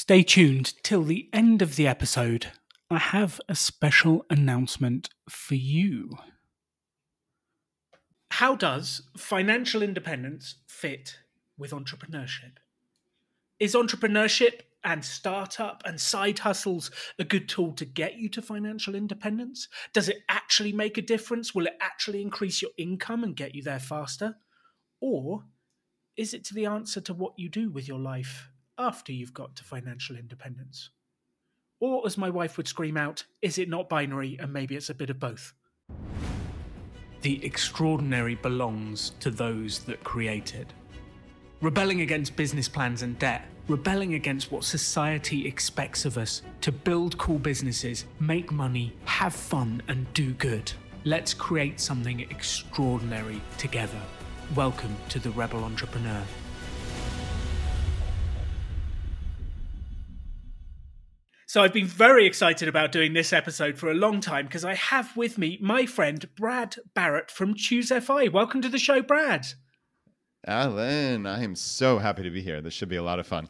Stay tuned till the end of the episode. I have a special announcement for you. How does financial independence fit with entrepreneurship? Is entrepreneurship and startup and side hustles a good tool to get you to financial independence? Does it actually make a difference? Will it actually increase your income and get you there faster? Or is it to the answer to what you do with your life after you've got to financial independence? Or, as my wife would scream out, is it not binary and maybe it's a bit of both? The extraordinary belongs to those that create it. Rebelling against business plans and debt, rebelling against what society expects of us to build cool businesses, make money, have fun, and do good. Let's create something extraordinary together. Welcome to the Rebel Entrepreneur. So I've been very excited about doing this episode for a long time because I have with me my friend Brad Barrett from Choose FI. Welcome to the show, Brad. Alan, I am so happy to be here. This should be a lot of fun.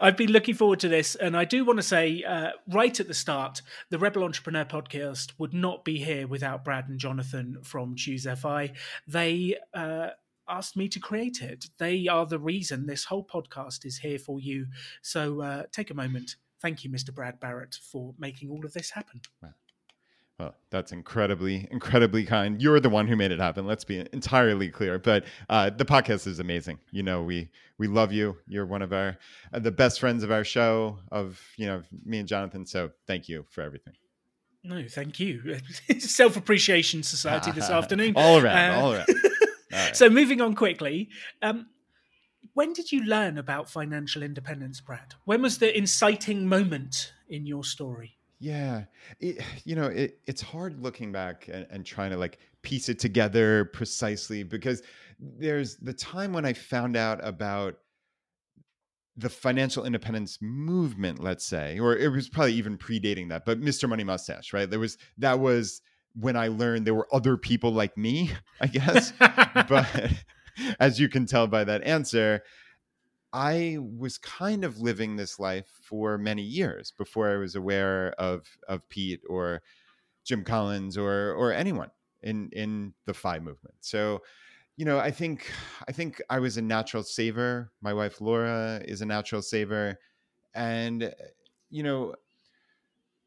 I've been looking forward to this, and I do want to say uh, right at the start, the Rebel Entrepreneur podcast would not be here without Brad and Jonathan from Choose FI. They uh, asked me to create it. They are the reason this whole podcast is here for you. So uh, take a moment thank you, Mr. Brad Barrett, for making all of this happen. Well, that's incredibly, incredibly kind. You're the one who made it happen. Let's be entirely clear. But uh, the podcast is amazing. You know, we we love you. You're one of our uh, the best friends of our show. Of you know, me and Jonathan. So thank you for everything. No, thank you. Self appreciation society this afternoon. all around, uh, all around. All right. So moving on quickly. Um, when did you learn about financial independence, Brad? When was the inciting moment in your story? Yeah, it, you know, it, it's hard looking back and, and trying to like piece it together precisely because there's the time when I found out about the financial independence movement, let's say, or it was probably even predating that, but Mr. Money Mustache, right? There was that was when I learned there were other people like me, I guess. but as you can tell by that answer, I was kind of living this life for many years before I was aware of of Pete or Jim Collins or or anyone in in the FI movement. So, you know, I think I think I was a natural saver. My wife Laura is a natural saver, and uh, you know,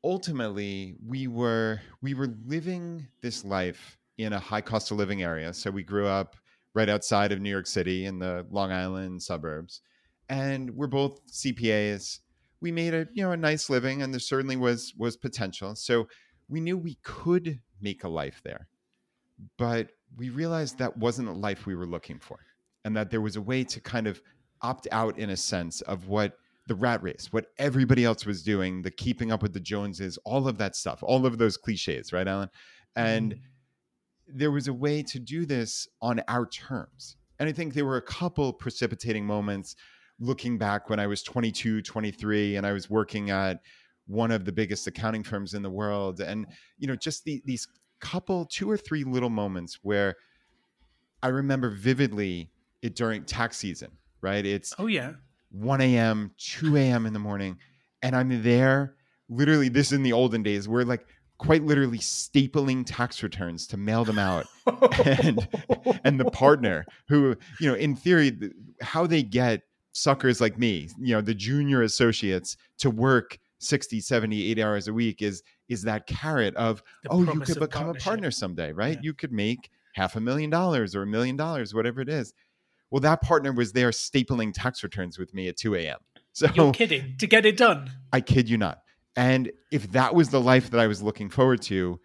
ultimately we were we were living this life in a high cost of living area. So we grew up right outside of New York City in the Long Island suburbs. And we're both CPAs. We made a you know a nice living, and there certainly was was potential. So we knew we could make a life there, but we realized that wasn't the life we were looking for, and that there was a way to kind of opt out in a sense of what the rat race, what everybody else was doing, the keeping up with the Joneses, all of that stuff, all of those cliches, right, Alan? And mm there was a way to do this on our terms. And I think there were a couple precipitating moments looking back when I was 22, 23, and I was working at one of the biggest accounting firms in the world. And, you know, just the, these couple, two or three little moments where I remember vividly it during tax season, right? It's, oh, yeah, 1 a.m., 2 a.m. in the morning. And I'm there literally, this is in the olden days, where like quite literally stapling tax returns to mail them out and and the partner who you know in theory how they get suckers like me you know the junior associates to work 60 70 80 hours a week is is that carrot of the oh you could become a partner someday right? Yeah. you could make half a million dollars or a million dollars whatever it is. Well that partner was there stapling tax returns with me at 2 a.m so you're kidding. To get it done. I kid you not and if that was the life that I was looking forward to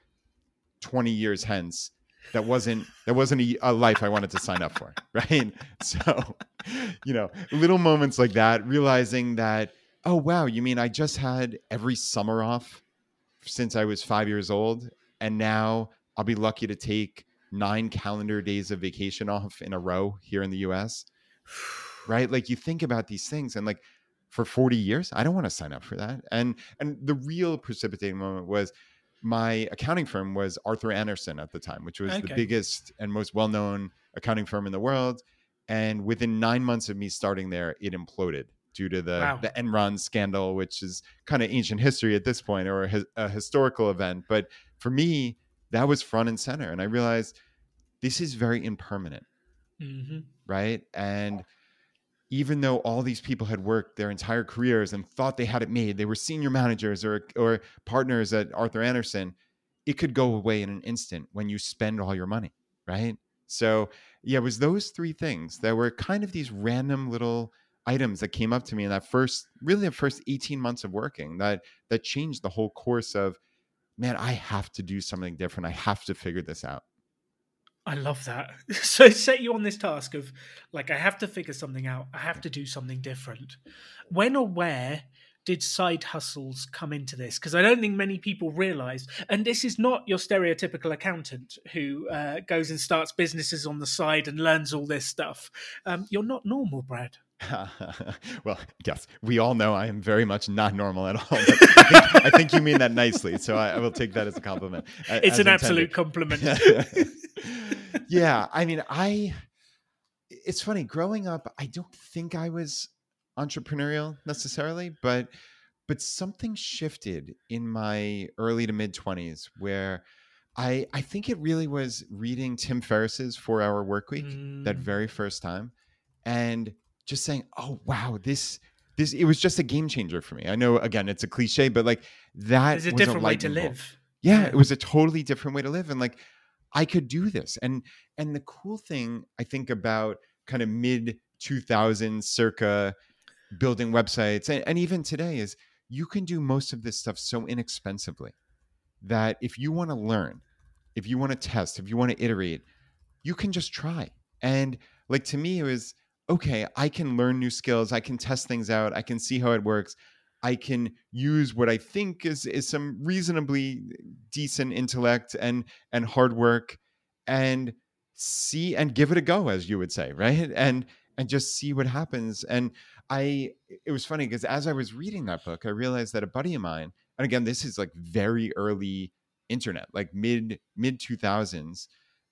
20 years hence, that wasn't that wasn't a, a, life I wanted to sign up for, right? So, you know, little moments like that, realizing that, oh wow, you mean I just had every summer off since I was five years old, and now I'll be lucky to take nine calendar days of vacation off in a row here in the US. Right? Like you think about these things and like for 40 years i don't want to sign up for that and and the real precipitating moment was my accounting firm was arthur andersen at the time which was okay. the biggest and most well-known accounting firm in the world and within nine months of me starting there it imploded due to the Wow. the Enron scandal, which is kind of ancient history at this point or a, a historical event. But for me, that was front and center, and I realized this is very impermanent, hmm right? And even though all these people had worked their entire careers and thought they had it made, they were senior managers or or partners at Arthur Andersen, it could go away in an instant when you spend all your money, right? So, yeah, it was those three things that were kind of these random little items that came up to me in that first really the first 18 months of working that that changed the whole course of man, I have to do something different. I have to figure this out. I love that. So it set you on this task of like, I have to figure something out. I have to do something different. When or where did side hustles come into this? Because I don't think many people realize, and this is not your stereotypical accountant who uh, goes and starts businesses on the side and learns all this stuff. Um, you're not normal, Brad. well, yes, we all know I am very much not normal at all. I, think, I think you mean that nicely, so I, I will take that as a compliment. It's as an intended. absolute compliment. yeah, I mean, I. It's funny. Growing up, I don't think I was entrepreneurial necessarily, but but something shifted in my early to mid twenties where I I think it really was reading Tim Ferriss's Four Hour Work Week that Mm. very first time, and just saying, "Oh wow, this." This it was just a game changer for me. I know again it's a cliche, but like that There's a different way to live. Yeah. it was a totally different way to live and like i could do this and and the cool thing i think about kind of mid 2000s circa building websites and, and even today is you can do most of this stuff so inexpensively that if you want to learn if you want to test if you want to iterate you can just try. And like to me it was okay i can learn new skills i can test things out i can see how it works I can use what I think is is some reasonably decent intellect and and hard work and see and give it a go as you would say right and and just see what happens and I it was funny because as I was reading that book I realized that a buddy of mine and again this is like very early internet like mid mid 2000s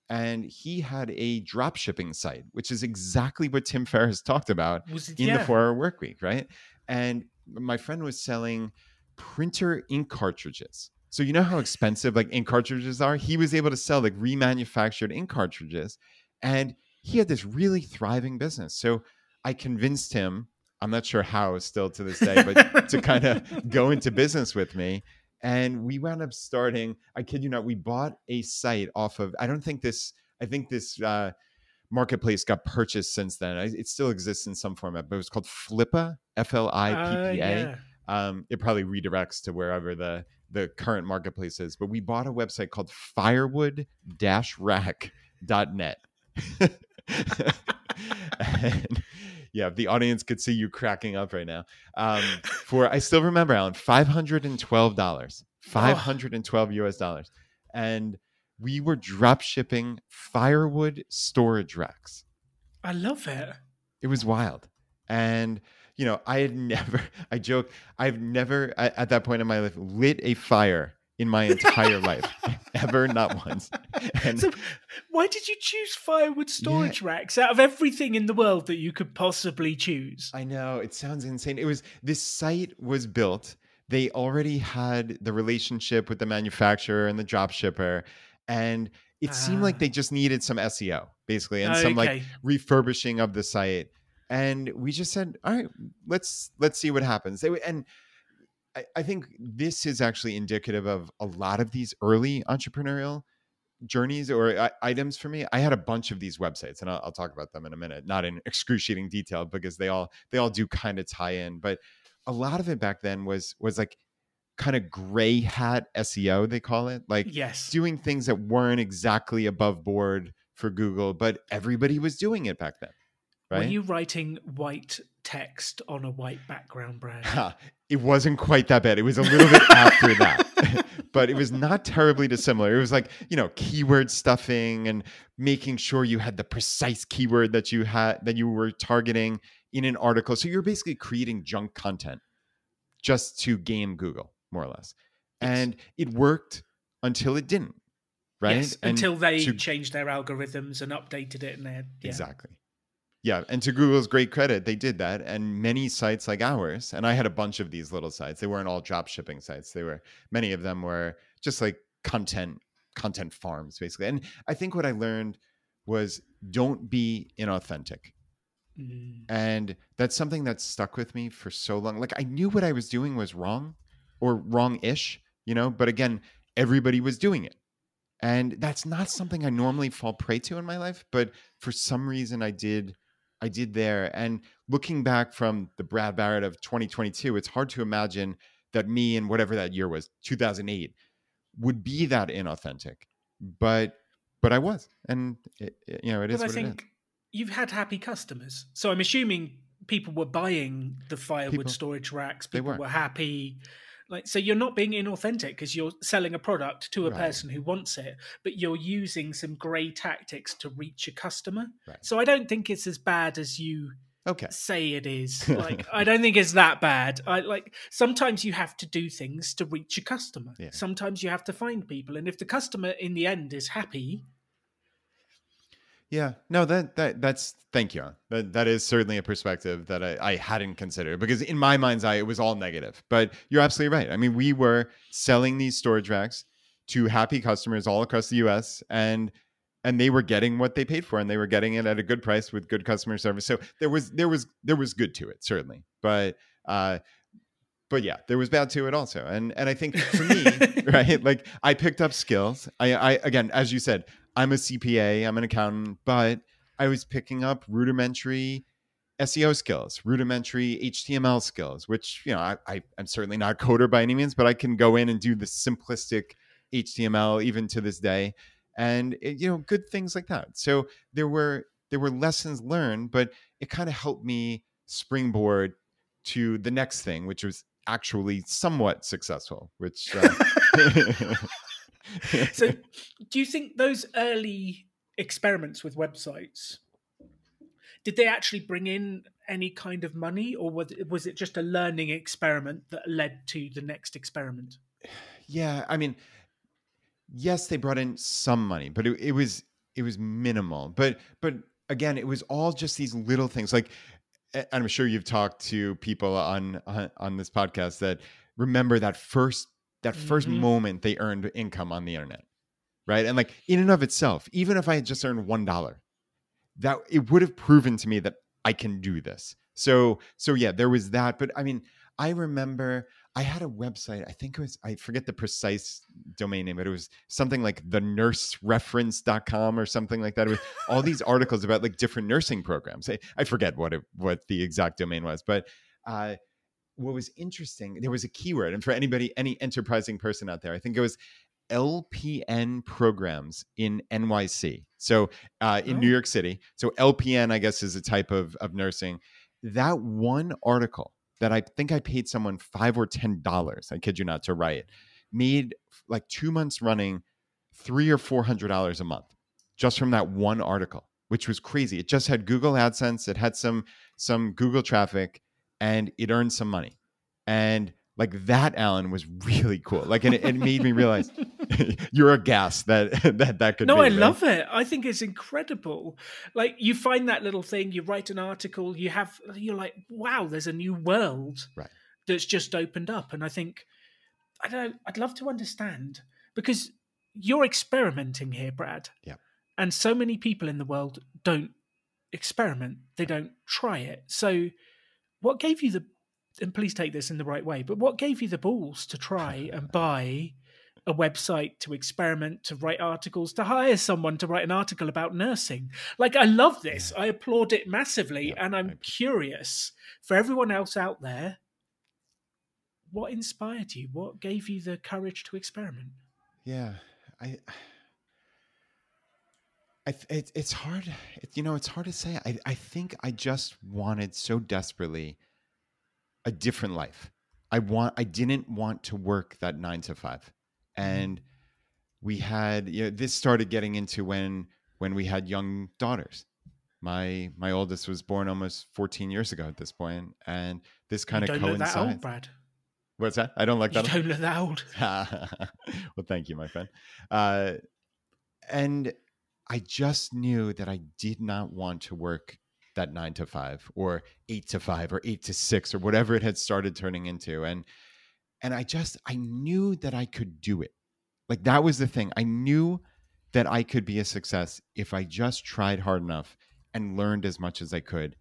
and he had a drop shipping site which is exactly what Tim Ferriss talked about it, in yeah. the four hour work week, right? And my friend was selling printer ink cartridges. So you know how expensive like ink cartridges are? He was able to sell like remanufactured ink cartridges and he had this really thriving business. So I convinced him, I'm not sure how still to this day, but to kind of go into business with me. And we wound up starting, I kid you not, we bought a site off of, I don't think this, I think this uh, marketplace got purchased since then. It still exists in some format, but it was called Flippa, F L I P Uh, P A. Um, it probably redirects to wherever the the current marketplace is. But we bought a website called firewood-rack.net. and yeah, the audience could see you cracking up right now. Um, for I still remember, Alan, five hundred and twelve dollars, five hundred and twelve US dollars, and we were drop shipping firewood storage racks. I love it. It was wild, and you know, I had never. I joke, I've never at, at that point in my life lit a fire in my entire life, ever, not once. And So, why did you choose firewood storage racks out of everything in the world that you could possibly choose? I know it sounds insane. It was this site was built. They already had the relationship with the manufacturer and the drop shipper, and it seemed like Ah. they just needed some SEO basically and some like refurbishing of the site. And we just said, all right, let's let's see what happens. They, and I, I think this is actually indicative of a lot of these early entrepreneurial journeys or items for me. I had a bunch of these websites, and I'll, I'll talk about them in a minute, not in excruciating detail because they all they all do kind of tie in. But a lot of it back then was was like kind of gray hat SEO, they call it, like Yes. doing things that weren't exactly above board for Google, but everybody was doing it back then, Were you writing white text on a white background, Brad? Ha, it wasn't quite that bad. It was a little bit after that, but it was not terribly dissimilar. It was like, you know, keyword stuffing and making sure you had the precise keyword that you had that you were targeting in an article. So you're basically creating junk content just to game Google, more or less. Yes. And it worked until it didn't. Right? Yes, until they to- changed their algorithms and updated it, and they had, yeah. Exactly. yeah, and to Google's great credit, they did that. And many sites like ours, and I had a bunch of these little sites. They weren't all drop shipping sites. They were many of them were just like content content farms basically. And I think what I learned was don't be inauthentic. Mm. And that's something that stuck with me for so long. Like I knew what I was doing was wrong or wrong-ish, you know, but again, everybody was doing it. And that's not something I normally fall prey to in my life, but for some reason I did I did there. And looking back from the Brad Barrett of 2022, it's hard to imagine that me in whatever that year was, 2008, would be that inauthentic. But but I was, and it, it- you know, it is But I what it is. think you've had happy customers. So I'm assuming people were buying the firewood People- storage racks. People were. were happy. Like so, you're not being inauthentic because you're selling a product to a Right. person who wants it, but you're using some grey tactics to reach a customer. Right. So I don't think it's as bad as you Okay. say it is. Like I don't think it's that bad. I like sometimes you have to do things to reach a customer. Yeah. Sometimes you have to find people, and if the customer in the end is happy, Yeah, no, that that that's thank you. That that is certainly a perspective that I, I hadn't considered because in my mind's eye it was all negative. But you're absolutely right. I mean, we were selling these storage racks to happy customers all across the U.S. and and they were getting what they paid for, and they were getting it at a good price with good customer service. So there was there was there was good to it certainly, but uh, but yeah, there was bad to it also. And and I think for me, right, like I picked up skills. I I again, as you said, I'm a CPA, I'm an accountant, but I was picking up rudimentary SEO skills, rudimentary HTML skills, which, you know, I, I, I'm certainly not a coder by any means, but I can go in and do the simplistic HTML even to this day. And, it, you know, good things like that. So there were, there were lessons learned, but it kind of helped me springboard to the next thing, which was actually somewhat successful, which, uh, so do you think those early experiments with websites did they actually bring in any kind of money or was it, just a learning experiment that led to the next experiment Yeah, I mean, yes, they brought in some money, but it, it was it was minimal. But but again, it was all just these little things. Like, I'm sure you've talked to people on, on this podcast that remember that first that 1st Mhm. moment they earned income on the internet, right? And like in and of itself, even if I had just earned one dollar, that it would have proven to me that I can do this. So so yeah, there was that. But I mean, I remember I had a website. I think it was I forget the precise domain name, but it was something like the nursereference.com or something like that. It was all these articles about like different nursing programs. I, I forget what it what the exact domain was, but uh what was interesting, there was a keyword, and for anybody, any enterprising person out there, I think it was LPN programs in NYC. So uh, in New Oh. York City. So LPN, I guess, is a type of, of nursing. That one article that I think I paid someone five or ten dollars, I kid you not, to write, made like two months running three or four hundred dollars a month just from that one article, which was crazy. It just had Google AdSense, it had some some Google traffic, and it earned some money. And like that, Alan, was really cool. Like, and it, it made me realize you're a gas that that that could. no be, i right? love it i think it's incredible like you find that little thing you write an article you have you're like wow there's a new world Right. that's just opened up and i think i don't know, i'd love to understand because you're experimenting here brad Yeah. and so many people in the world don't experiment they don't try it so what gave you the and please take this in the right way but what gave you the balls to try and buy a website to experiment to write articles to hire someone to write an article about nursing? Like i love this. I applaud it massively Yeah, and i'm curious for everyone else out there what inspired you? What gave you the courage to experiment? Yeah, I. I th- it, it's hard. It, you know, it's hard to say. I, I think I just wanted so desperately a different life. I want. I didn't want to work that nine to five, and we had. You know, this started getting into when when we had young daughters. My my oldest was born almost 14 years ago at this point, and this kind you of don't look that old coincides. brad What's that? I don't like you that. don't look that old well, thank you, my friend. Uh, and I just knew that I did not want to work that nine to five or eight to five or eight to six or whatever it had started turning into. And and I just I knew that I could do it. Like that was the thing. I knew that I could be a success if I just tried hard enough and learned as much as I could.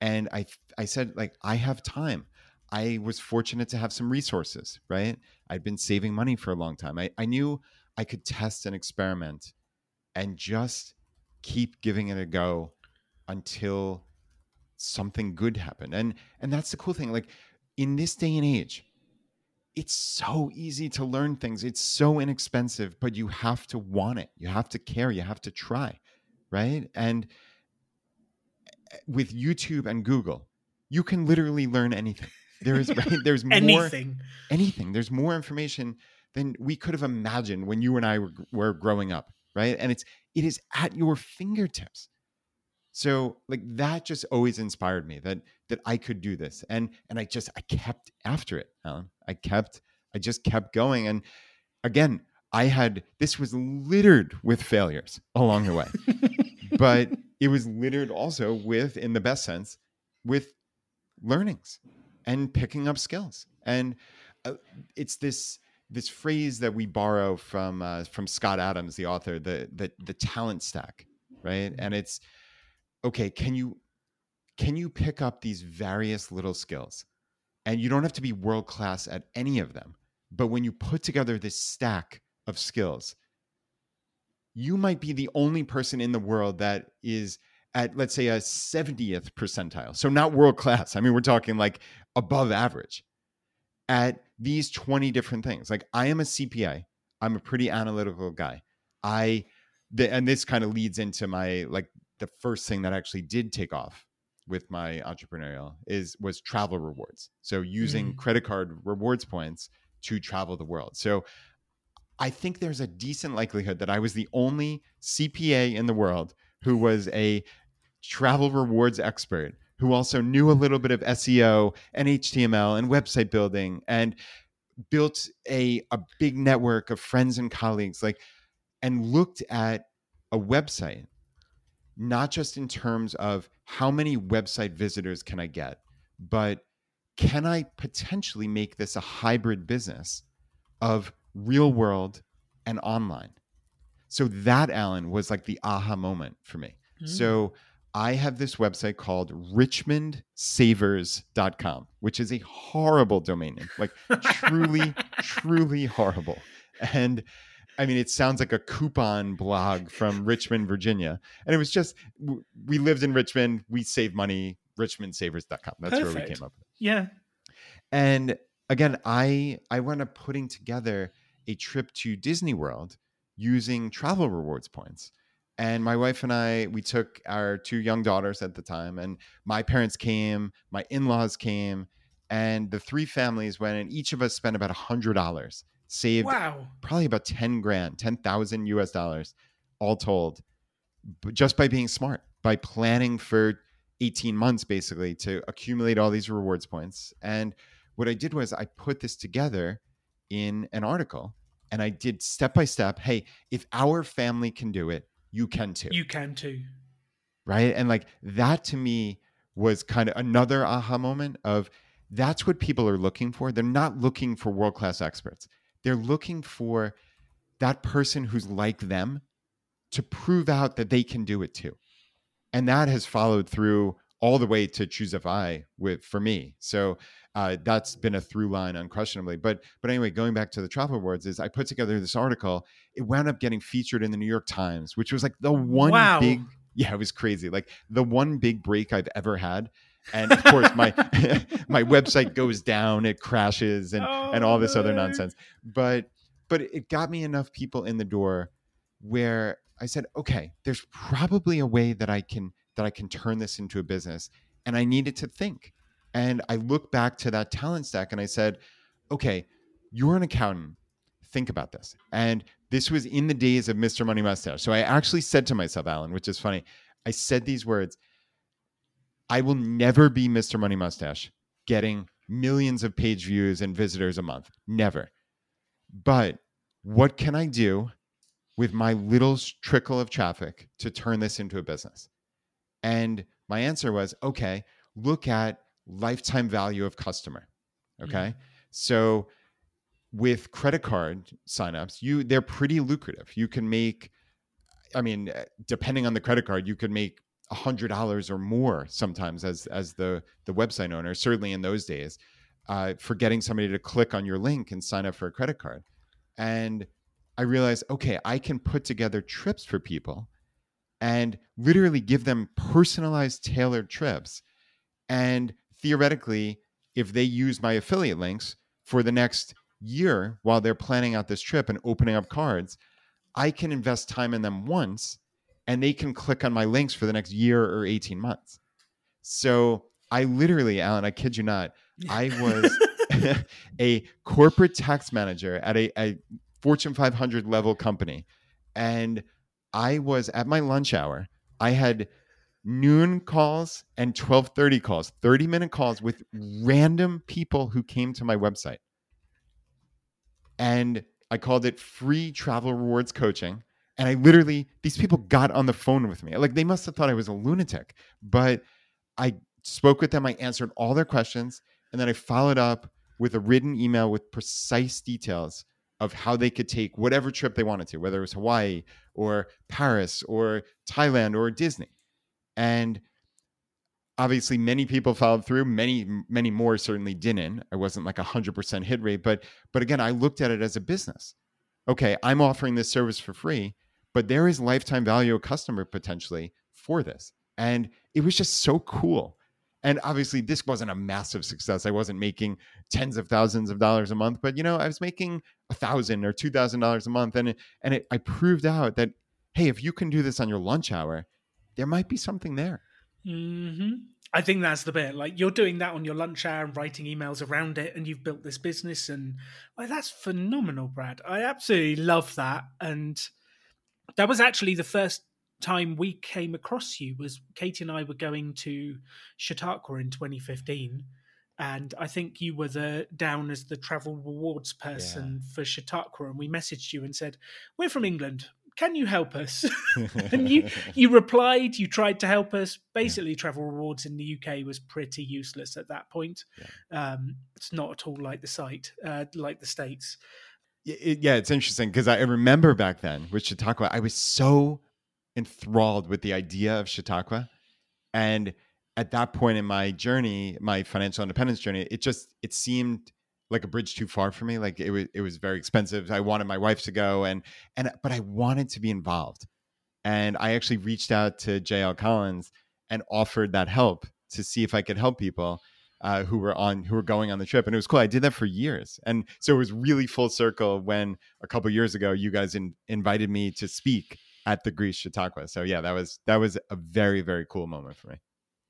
And I I said like I have time. I was fortunate to have some resources, right? I'd been saving money for a long time. I, I knew I could test and experiment and just keep giving it a go until something good happened. And and that's the cool thing. Like in this day and age, it's so easy to learn things. It's so inexpensive, but you have to want it. You have to care. You have to try, right? And eh, with YouTube and Google, you can literally learn anything. There is right, there's more Anything. anything. There's more information than we could have imagined when you and I were, were growing up, right? And it's it is at your fingertips. So like that just always inspired me that that I could do this. And and I just I kept after it, Alan. I kept I just kept going and again, I had this was littered with failures along the way. but it was littered also with in the best sense with learnings and picking up skills. And uh, it's this this phrase that we borrow from uh, from Scott Adams, the author, the the the talent stack, right? And it's okay. Can you can you pick up these various little skills, and you don't have to be world class at any of them, but when you put together this stack of skills, you might be the only person in the world that is at let's say a 70th percentile so not world class i mean we're talking like above average at these 20 different things. Like I am a CPA. I'm a pretty analytical guy. I the, and this kind of leads into my like the first thing that actually did take off with my entrepreneurial is was travel rewards. So using Mm. credit card rewards points to travel the world. So I think there's a decent likelihood that I was the only CPA in the world who was a travel rewards expert who also knew a little bit of SEO and HTML and website building and built a, a big network of friends and colleagues like and looked at a website not just in terms of how many website visitors can I get, but can I potentially make this a hybrid business of real world and online? So that Alan was like the aha moment for me. Mm. So I have this website called richmondsavers.com, which is a horrible domain name, like truly, truly horrible. And I mean, it sounds like a coupon blog from Richmond, Virginia. And it was just, we lived in Richmond, we save money, richmondsavers.com. That's where we came up with it. yeah. And again, I I wound up putting together a trip to Disney World using travel rewards points. And my wife and I, we took our two young daughters at the time, and my parents came, my in-laws came, and the three families went, and each of us spent about a hundred dollars, saved Wow. probably about 10 grand, 10,000 US dollars, all told, just by being smart, by planning for 18 months basically to accumulate all these rewards points. And what I did was I put this together in an article and I did step by step. Hey, if our family can do it, you can too. You can too. right? And like that to me was kind of another aha moment of that's what people are looking for. They're not looking for world class experts. They're looking for that person who's like them to prove out that they can do it too. And that has followed through all the way to Choose FI with for me. So uh, that's been a through line unquestionably. But but anyway, going back to the travel rewards, is I put together this article. It wound up getting featured in the New York Times, which was like the one Wow. big yeah, it was crazy. Like the one big break I've ever had. And of course, my my website goes down, it crashes, and and all this other Oh, nonsense. But but it got me enough people in the door where I said, okay, there's probably a way that I can that I can turn this into a business. And I needed to think. And I look back to that talent stack and I said, okay, you're an accountant. Think about this. And this was in the days of Mr. Money Mustache. So I actually said to myself, Alan, which is funny, I said these words I will never be Mr. Money Mustache getting millions of page views and visitors a month. Never. But what can I do with my little trickle of traffic to turn this into a business? And my answer was okay, look at lifetime value of customer. Okay. Mm-hmm. So with credit card signups, you they're pretty lucrative. You can make, I mean, eh, depending on the credit card, you could make a hundred dollars or more sometimes as as the the website owner. Certainly in those days, uh, for getting somebody to click on your link and sign up for a credit card, and I realized, okay, I can put together trips for people and literally give them personalized, tailored trips. And theoretically, if they use my affiliate links for the next year while they're planning out this trip and opening up cards, I can invest time in them once and they can click on my links for the next year or 18 months. So I literally, Alan, I kid you not, I was a corporate tax manager at a, a Fortune 500 level company. And I was at my lunch hour. I had noon calls and 12:30 calls, 30 minute calls with random people who came to my website. And I called it free travel rewards coaching. And I literally, these people got on the phone with me. Like they must have thought I was a lunatic, but I spoke with them. I answered all their questions. And then I followed up with a written email with precise details of how they could take whatever trip they wanted to, whether it was Hawaii or Paris or Thailand or Disney. And obviously many people followed through many many more certainly didn't. I wasn't like a 100% hit rate but but again i looked at it as a business. Okay i'm offering this service for free but there is lifetime value of customer potentially for this. And it was just so cool and obviously this wasn't a massive success i wasn't making tens of thousands of dollars a month but you know i was making a thousand or two thousand dollars a month and it, and it, i proved out that hey if you can do this on your lunch hour there might be something there Mm-hmm. I think that's the bit. Like you're doing that on your lunch hour and writing emails around it, and you've built this business, and that's phenomenal, Brad. I absolutely love that, and that was actually the first time we came across you. Was Katie and I were going to Chautauqua in 2015, and I think you were the down as the travel rewards person yeah. for Chautauqua, and we messaged you and said, "We're from England can you help us? and you you replied, you tried to help us. Basically, yeah. travel rewards in the UK was pretty useless at that point. Yeah. Um, it's not at all like the site, uh, like the states. It, yeah, it's interesting because I remember back then with Chautauqua, I was so enthralled with the idea of Chautauqua, and at that point in my journey, my financial independence journey, it just it seemed like a bridge too far for me. Like it was it was very expensive. I wanted my wife to go and and but I wanted to be involved. And I actually reached out to JL Collins and offered that help to see if I could help people uh, who were on who were going on the trip. And it was cool. I did that for years. And so it was really full circle when a couple years ago you guys in, invited me to speak at the Greece Chautauqua. So yeah, that was that was a very, very cool moment for me.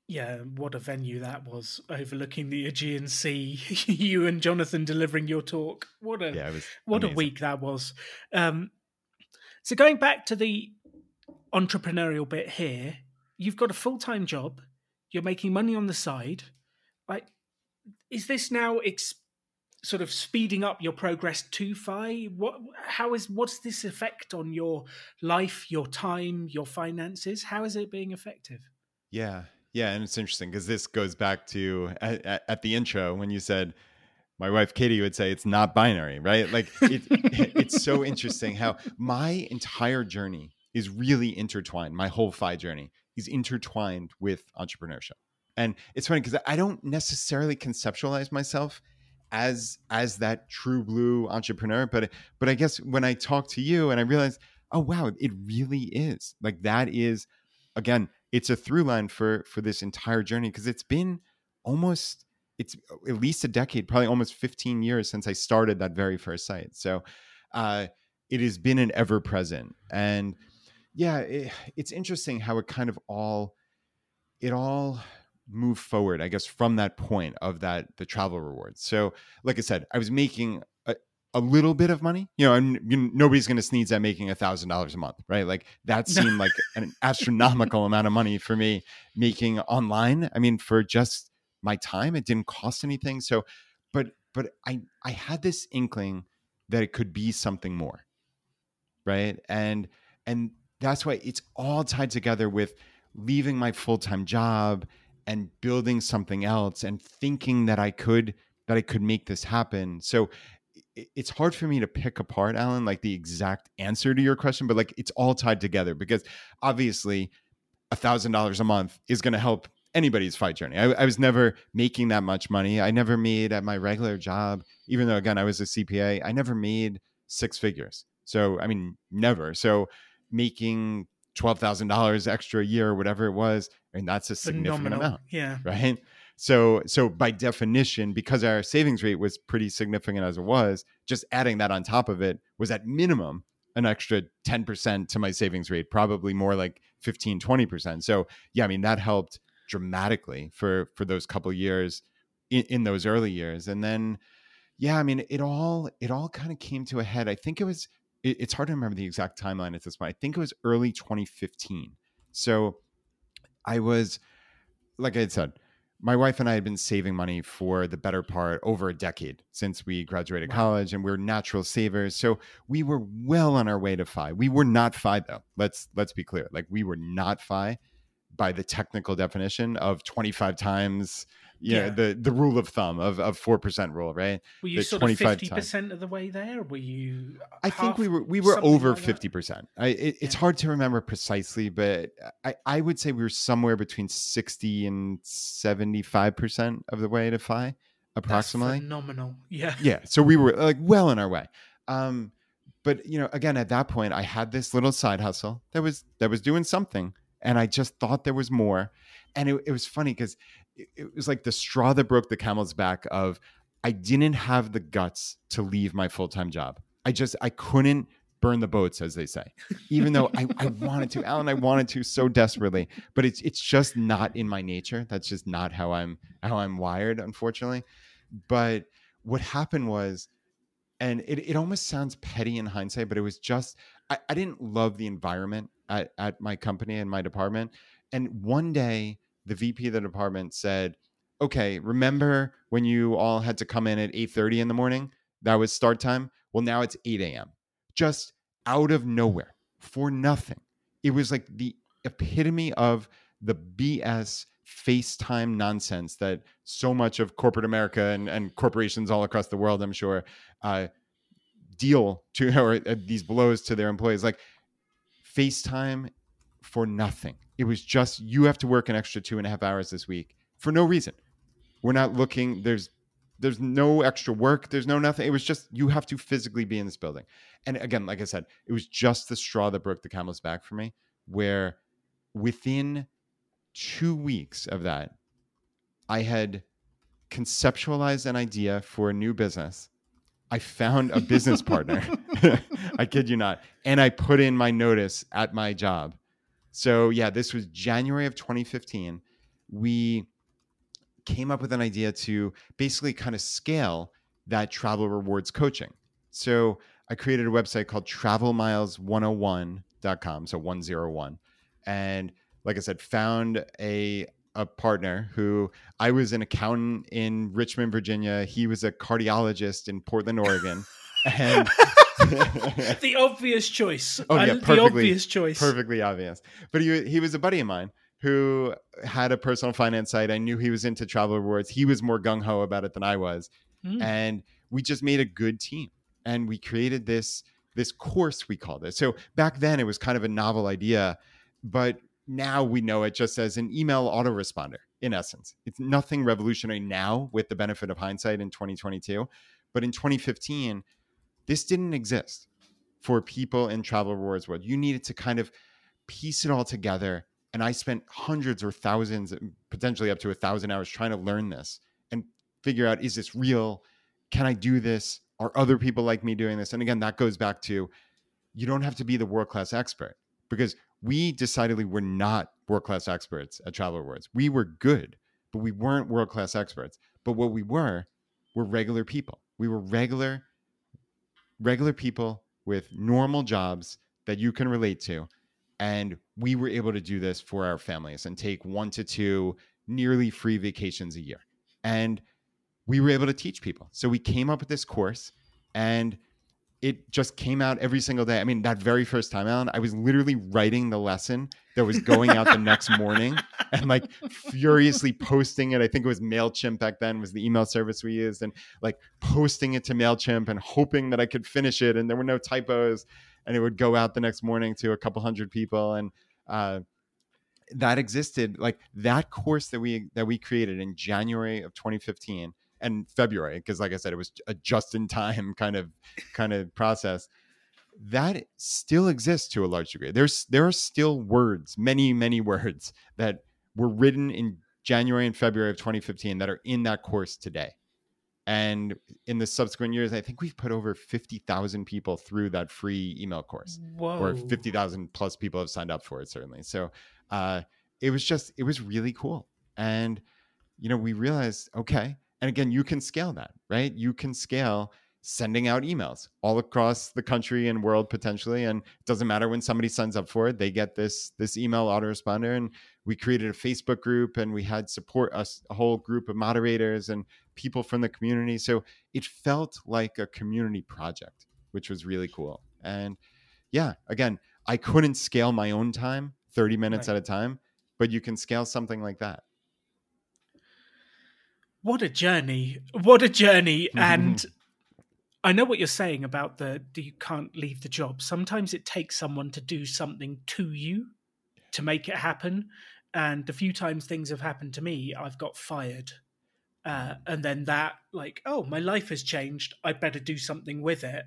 Yeah, what a venue that was, overlooking the Aegean Sea. you and Jonathan delivering your talk. What a yeah, what amazing. a week that was. Um, so going back to the entrepreneurial bit here, you've got a full time job. You're making money on the side. Like, is this now ex- sort of speeding up your progress too far? What? How is? What's this effect on your life, your time, your finances? How is it being effective? Yeah, yeah, and it's interesting because this goes back to at, at, the intro when you said my wife Katie would say it's not binary, right? Like it, it's so interesting how my entire journey is really intertwined. My whole FI journey is intertwined with entrepreneurship, and it's funny because I don't necessarily conceptualize myself as as that true blue entrepreneur, but but I guess when I talk to you and I realize, oh wow, it really is. Like that is again it's a through line for for this entire journey because it's been almost it's at least a decade probably almost 15 years since i started that very first site. So uh, it has been an ever present and yeah it, it's interesting how it kind of all it all moved forward i guess from that point of that the travel rewards so like i said i was making a little bit of money, you know, and you nobody's going to sneeze at making a thousand dollars a month, right? Like that seemed like an astronomical amount of money for me making online. I mean, for just my time, it didn't cost anything. So, but but I I had this inkling that it could be something more, right? And and that's why it's all tied together with leaving my full-time job and building something else and thinking that I could that I could make this happen. So it's hard for me to pick apart, Alan, like the exact answer to your question, but like it's all tied together because obviously a thousand dollars a month is going to help anybody's FI journey. I, I, was never making that much money. I never made at my regular job, even though again I was a CPA, I never made six figures. So I mean, never. So making twelve thousand dollars extra a year, or whatever it was, I mean that's a significant Phenomenal. amount. Yeah. Right. So so by definition, because our savings rate was pretty significant as it was, just adding that on top of it was at minimum an extra 10% to my savings rate, probably more like 15, 20%. So yeah, I mean that helped dramatically for for those couple years in, in those early years. And then yeah, I mean it all it all kind of came to a head. I think it was it, it's hard to remember the exact timeline at this point. I think it was early 2015. So I was like I had said, my wife and I had been saving money for the better part over a decade since we graduated wow. college, and we're natural savers. So we were well on our way to FI. We were not FI though. Let's let's be clear. Like we were not FI by the technical definition of 25 times you yeah. know the the rule of thumb of of four percent rule, right? Were you the sort of fifty percent of the way there? Were you? I think we were we were over fifty like percent. I it, it's hard to remember precisely, but I I would say we were somewhere between sixty and seventy five percent of the way to FI, approximately. That's phenomenal, yeah, yeah. So we were like well on our way. Um, but you know, again, at that point, I had this little side hustle that was that was doing something, and I just thought there was more. And it, it was funny because it was like the straw that broke the camel's back of I didn't have the guts to leave my full-time job. I just I couldn't burn the boats, as they say. Even though I, I wanted to, Alan, I wanted to so desperately, but it's it's just not in my nature. That's just not how I'm how I'm wired, unfortunately. But what happened was, and it, it almost sounds petty in hindsight, but it was just I, I didn't love the environment at, at my company and my department. And one day the VP of the department said, "Okay, remember when you all had to come in at 8:30 in the morning? That was start time. Well, now it's 8 a.m. Just out of nowhere for nothing. It was like the epitome of the BS FaceTime nonsense that so much of corporate America and, and corporations all across the world, I'm sure, uh, deal to or uh, these blows to their employees. Like FaceTime for nothing. It was just you have to work an extra two and a half hours this week for no reason. We're not looking. There's there's no extra work. There's no nothing. It was just you have to physically be in this building. And again, like I said, it was just the straw that broke the camel's back for me. Where within two weeks of that, I had conceptualized an idea for a new business. I found a business partner. I kid you not. And I put in my notice at my job so yeah, this was January of 2015. We came up with an idea to basically kind of scale that travel rewards coaching. So I created a website called travelmiles101.com, so 101. And like I said, found a a partner who I was an accountant in Richmond, Virginia. He was a cardiologist in Portland, Oregon. and the obvious choice. Oh yeah, perfectly, the obvious choice. Perfectly obvious. But he he was a buddy of mine who had a personal finance site. I knew he was into travel rewards. He was more gung ho about it than I was, mm. and we just made a good team. And we created this this course we called it. So back then it was kind of a novel idea, but now we know it just as an email autoresponder in essence. It's nothing revolutionary now with the benefit of hindsight in 2022. But in 2015, this didn't exist for people in travel rewards world. You needed to kind of piece it all together. And I spent hundreds or thousands, mm, potentially up to a thousand hours trying to learn this and figure out is this real? Can I do this? Are other people like me doing this? And again, that goes back to you don't have to be the world class expert because we decidedly were not world class experts at travel rewards. We were good, but we weren't world class experts. But what we were were regular people. We were regular regular people with normal jobs that you can relate to. And we were able to do this for our families and take one to two nearly free vacations a year. And we were able to teach people. So we came up with this course and it just came out every single day. I mean, that very first time, Alan, I was literally writing the lesson that was going out the next morning and like furiously posting it. I think it was MailChimp back then was the email service we used and like posting it to MailChimp and hoping that I could finish it and there were no typos and it would go out the next morning to a couple hundred people. And uh, that existed like that course that we that we created in January of 2015 and February because like I said it was a just in time kind of kind of process. That still exists to a large degree. There's there are still words many many words that were written in January and February of 2015 that are in that course today. And in the subsequent years I think we've put over 50,000 people through that free email course Whoa. or 50,000 plus people have signed up for it certainly. So uh, it was just it was really cool. And you know we realized okay and again you can scale that right? You can scale sending out emails all across the country and world potentially and it doesn't matter when somebody signs up for it they get this this email autoresponder and we created a facebook group and we had support us a whole group of moderators and people from the community. So it felt like a community project which was really cool. And yeah again i couldn't scale my own time 30 minutes Right. at a time but you can scale something like that What a journey. What a journey. Mhm. And I know what you're saying about the you can't leave the job. Sometimes it takes someone to do something to you to make it happen. And the few times things have happened to me, I've got fired. Uh, and then that, like, oh, my life has changed. I better do something with it.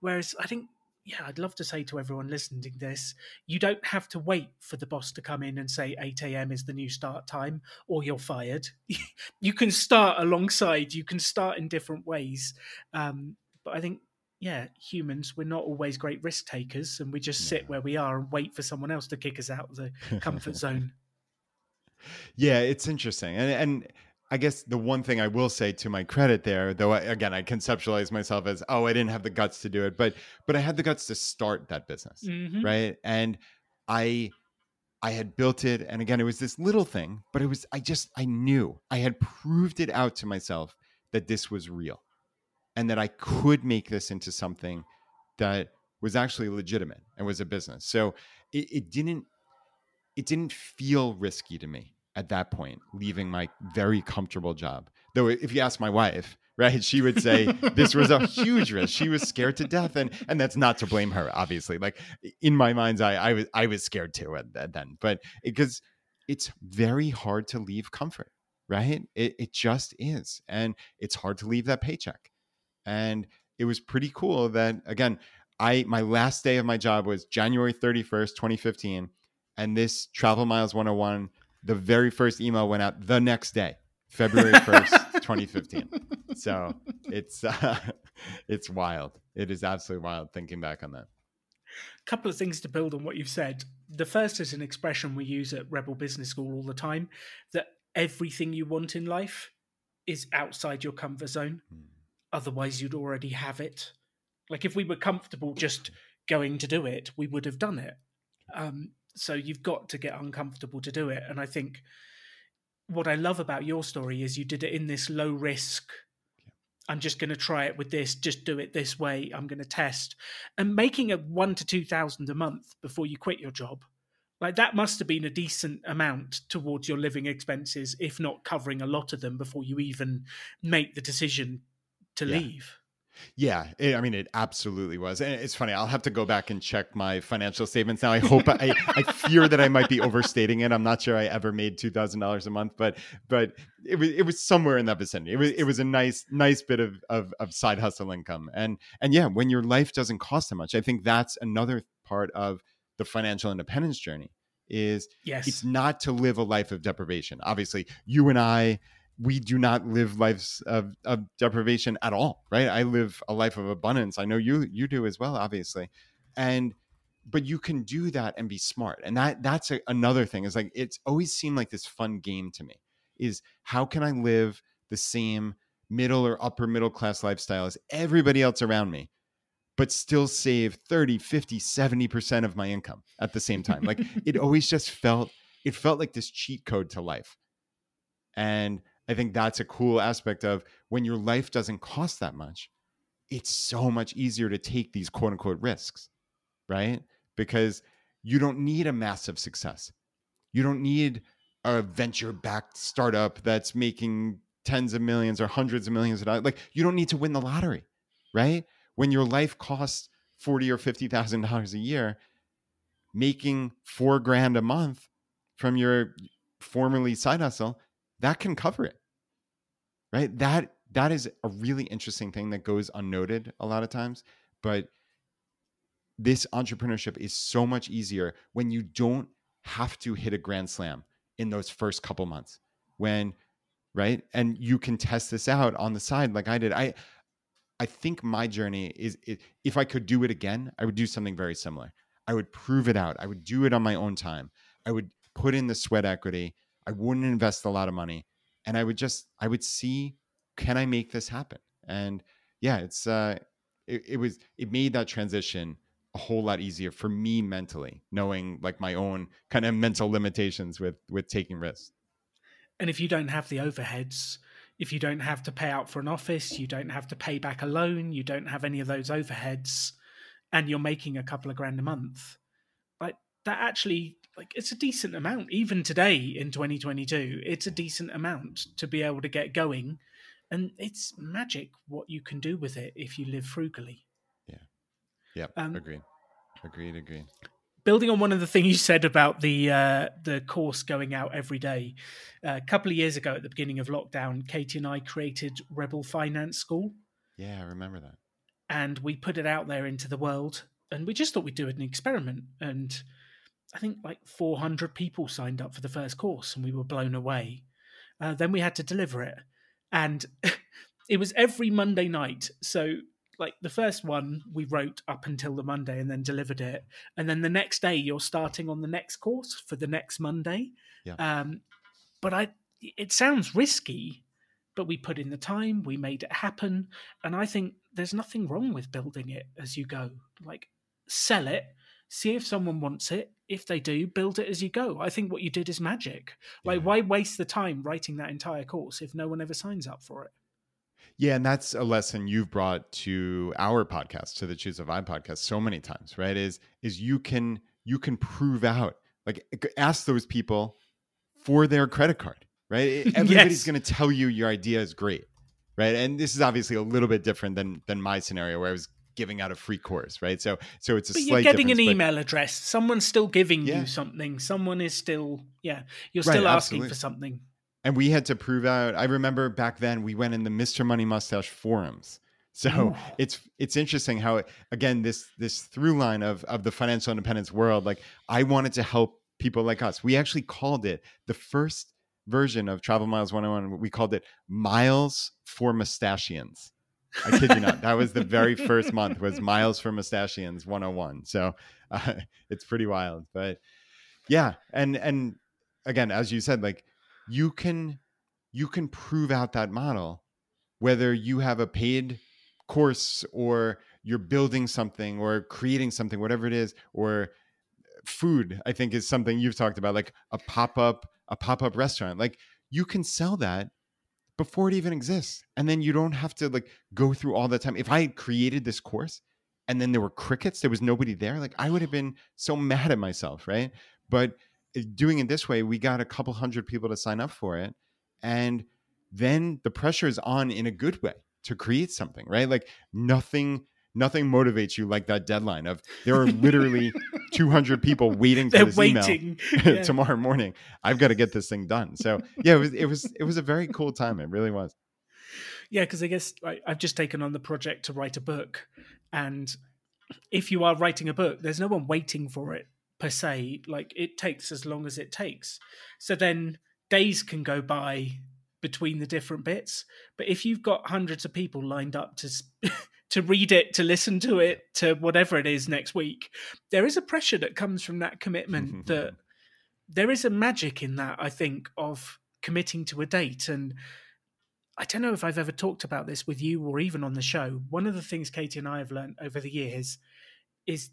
Whereas I think, yeah, I'd love to say to everyone listening to this, you don't have to wait for the boss to come in and say 8 a.m. is the new start time or you're fired. you can start alongside, you can start in different ways. Um, but I think, yeah, humans, we're not always great risk takers and we just sit where we are and wait for someone else to kick us out of the comfort zone. Yeah, it's interesting. And and I guess the one thing I will say to my credit there, though I, again I conceptualize myself as oh I didn't have the guts to do it, but but I had the guts to start that business, Mhm. right? And I I had built it and again it was this little thing, but it was I just I knew I had proved it out to myself that this was real and that I could make this into something that was actually legitimate and was a business. So it, it didn't it didn't feel risky to me at that point, leaving my very comfortable job. Though if you ask my wife, right, she would say this was a huge risk. She was scared to death, and and that's not to blame her, obviously. Like in my mind's eye, I was I was scared too at that then, but because it's very hard to leave comfort, right? It it just is, and it's hard to leave that paycheck. And it was pretty cool that again, I my last day of my job was January 31st, 2015 and this travel miles 101 the very first email went out the next day february 1st 2015 so it's uh, it's wild it is absolutely wild thinking back on that A couple of things to build on what you've said. The first is an expression we use at Rebel Business School all the time that everything you want in life is outside your comfort zone. Hmm. Otherwise, you'd already have it. Like if we were comfortable just going to do it, we would have done it. Um, so you've got to get uncomfortable to do it. And I think what I love about your story is you did it in this low risk. I'm just going to try it with this. Just do it this way. I'm going to test, and making a one to two thousand a month before you quit your job, like that must have been a decent amount towards your living expenses, if not covering a lot of them before you even make the decision to Yeah. leave. Yeah it, i mean it absolutely was and it's funny i'll have to go back and check my financial statements now i hope i i fear that i might be overstating it i'm not sure i ever made $2000 a month but but it was it was somewhere in that vicinity it was it was a nice nice bit of of, of side hustle income and and yeah when your life doesn't cost that much i think that's another part of the financial independence journey is Yes. it's not to live a life of deprivation. Obviously, you and I, we do not live lives of, of deprivation at all, right? I live a life of abundance. I know you you do as well, obviously, and but you can do that and be smart, and that that's a, another thing. Is like it's always seemed like this fun game to me. Is how can I live the same middle or upper middle class lifestyle as everybody else around me? but still save 30 50 70% of my income at the same time like it always just felt it felt like this cheat code to life and i think that's a cool aspect of when your life doesn't cost that much it's so much easier to take these quote unquote risks, right? Because you don't need a massive success. You don't need a venture backed startup that's making tens of millions or hundreds of millions of dollars. Like you don't need to win the lottery, right? When your life costs forty or fifty thousand dollars a year, making four grand a month from your formerly side hustle, that can cover it. Right? That that is a really interesting thing that goes unnoted a lot of times, but this entrepreneurship is so much easier when you don't have to hit a grand slam in those first couple months. When right? And you can test this out on the side like I did. I I think my journey is if I could do it again, I would do something very similar. I would prove it out. I would do it on my own time. I would put in the sweat equity. I wouldn't invest a lot of money. And I would just, I would see, can I make this happen? And yeah, it's, uh, it, it was, it made that transition a whole lot easier for me mentally, knowing like my own kind of mental limitations with, with taking risks. And if you don't have the overheads, if you don't have to pay out for an office, you don't have to pay back a loan, you don't have any of those overheads, and you're making a couple of grand a month, like that actually like it's a decent amount. Even today in 2022 it's a decent amount to be able to get going. And it's magic what you can do with it if you live frugally. Yeah. Yeah um, agreed. Agreed agreed. building on one of the things you said about the uh, the course going out every day uh, a couple of years ago at the beginning of lockdown katie and i created rebel finance school. Yeah i remember that. And we put it out there into the world. And we just thought we'd do it an experiment. And i think like 400 people signed up for the first course and we were blown away uh, then we had to deliver it and it was every monday night so like the first one we wrote up until the monday and then delivered it and then the next day you're starting on the next course for the next monday yeah. um, but i it sounds risky but we put in the time, we made it happen. And I think there's nothing wrong with building it as you go. Like, sell it, see if someone wants it. If they do, build it as you go. I think what you did is magic. Like, yeah. why waste the time writing that entire course if no one ever signs up for it? Yeah, and that's a lesson you've brought to our podcast, to the Choose FI podcast, so many times, right? Is is you can you can prove out, like ask those people for their credit card right? Everybody's yes. going to tell you your idea is great, right? And this is obviously a little bit different than than my scenario where I was giving out a free course, right? So so it's a but you're getting an but... email address. Someone's still giving yeah. you something. Someone is still yeah. You're still right, asking absolutely. for something. And we had to prove out. I remember back then we went in the Mr. Money Mustache forums. So it's it's interesting how again this this through line of of the financial independence world. Like I wanted to help people like us. We actually called it the first version of Travel Miles 101. We called it Miles for Mustachians. I kid you not. That was the very first month was Miles for Mustachians 101. So uh, it's pretty wild. But yeah, and and again, as you said, like you can you can prove out that model whether you have a paid course or you're building something or creating something, whatever it is, or food, I think is something you've talked about, like a pop-up a pop-up restaurant like you can sell that before it even exists and then you don't have to like go through all the time. If i had created this course and then there were crickets there was nobody there like i would have been so mad at myself right? But eh, doing it this way we got a couple hundred people to sign up for it and then the pressure is on in a good way to create something right? Like nothing nothing motivates you like that deadline of there are literally 200 people waiting for They're this waiting. email yeah. tomorrow morning. I've got to get this thing done. So yeah, it was it was it was a very cool time. It really was. Yeah, because I guess like, I've just taken on the project to write a book, and if you are writing a book, there's no one waiting for it per se. Like it takes as long as it takes. So then days can go by between the different bits. But if you've got hundreds of people lined up to to read it, to listen to it, to whatever it is next week, there is a pressure that comes from that commitment that there is a magic in that, I think, of committing to a date. And I don't know if I've ever talked about this with you or even on the show. One of the things Katie and I have learned over the years is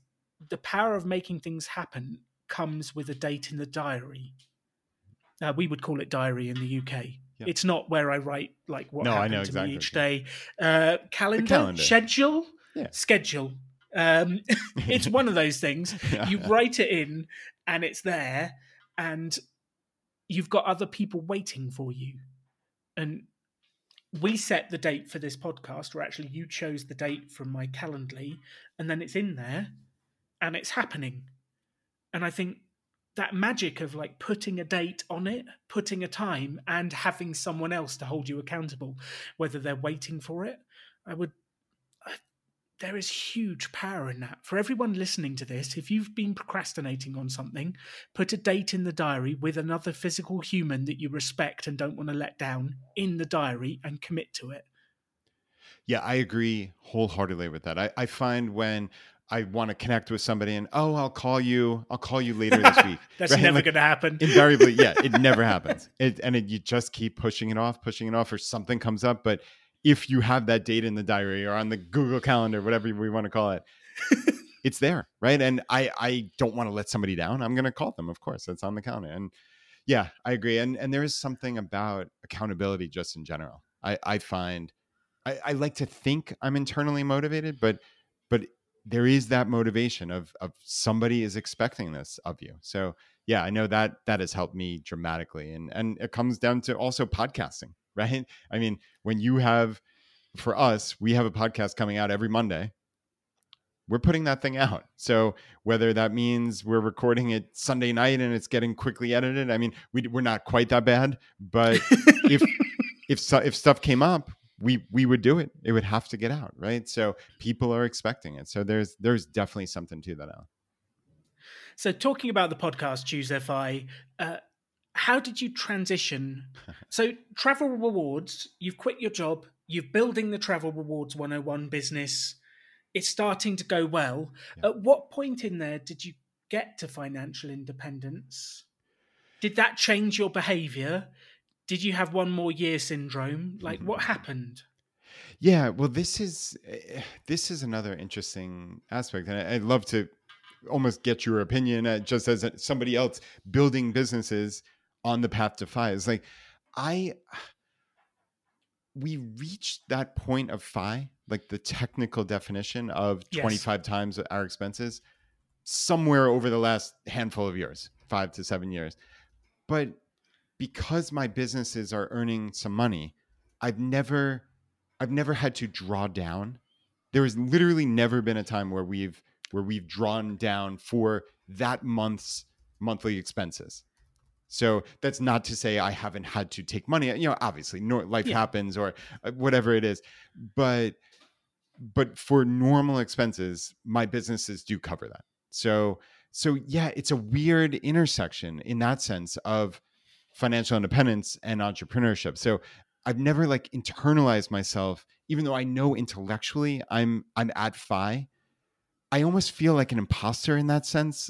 the power of making things happen comes with a date in the diary. Uh, we would call it diary in the UK. Yeah. It's not where I write like what No, I happened know to exactly me each day. Uh, calendar, calendar. schedule, Yeah. schedule. Um, it's one of those things. Yeah. You write it in, and it's there, and you've got other people waiting for you. And we set the date for this podcast, or actually, you chose the date from my Calendly, and then it's in there, and it's happening. And I think that magic of like putting a date on it, putting a time, and having someone else to hold you accountable, whether they're waiting for it, I would. I, there is huge power in that. For everyone listening to this, if you've been procrastinating on something, put a date in the diary with another physical human that you respect and don't want to let down in the diary and commit to it. Yeah, I agree wholeheartedly with that. I, I find when I want to connect with somebody and oh, I'll call you, I'll call you later this week. That's right? never Like, going to happen. invariably, yeah, it never happens. It, and it, you just keep pushing it off, pushing it off, or something comes up. But if you have that date in the diary or on the Google Calendar, whatever we want to call it, it's there, right? And I, I don't want to let somebody down. I'm going to call them, of course. It's on the calendar. And yeah, I agree. And and there is something about accountability just in general. I, I find I, I like to think I'm internally motivated, but but there is that motivation of of somebody is expecting this of you. So yeah, I know that that has helped me dramatically. And and it comes down to also podcasting, right? I mean, when you have for us, we have a podcast coming out every Monday. We're putting that thing out. So whether that means we're recording it Sunday night and it's getting quickly edited, I mean, we we're not quite that bad, but if if if stuff came up, we we would do it. It would have to get out, right? So people are expecting it. So there's there's definitely something to that. Al. So, talking about the podcast, Choose FI, uh, how did you transition? so, Travel Rewards, you've quit your job, you're building the Travel Rewards 101 business, it's starting to go well. Yeah. At what point in there did you get to financial independence? Did that change your behavior? Did you have one more year syndrome? Like, Mhm. what happened? Yeah, well, this is eh, this is another interesting aspect, and I- I'd love to almost get your opinion, uh, just as a- somebody else building businesses on the path to FI. Is like I we reached that point of FI, like the technical definition of Yes. 25 times our expenses, somewhere over the last handful of years, five to seven years. But because my businesses are earning some money, I've never I've never had to draw down. There has literally never been a time where we've where we've drawn down for that month's monthly expenses. So that's not to say I haven't had to take money. You know, obviously, life Yeah. happens or uh, whatever it is, but but for normal expenses, my businesses do cover that. So so yeah, it's a weird intersection in that sense of financial independence and entrepreneurship. So I've never like internalized myself, even though I know intellectually I'm I'm at FI. I almost feel like an imposter in that sense,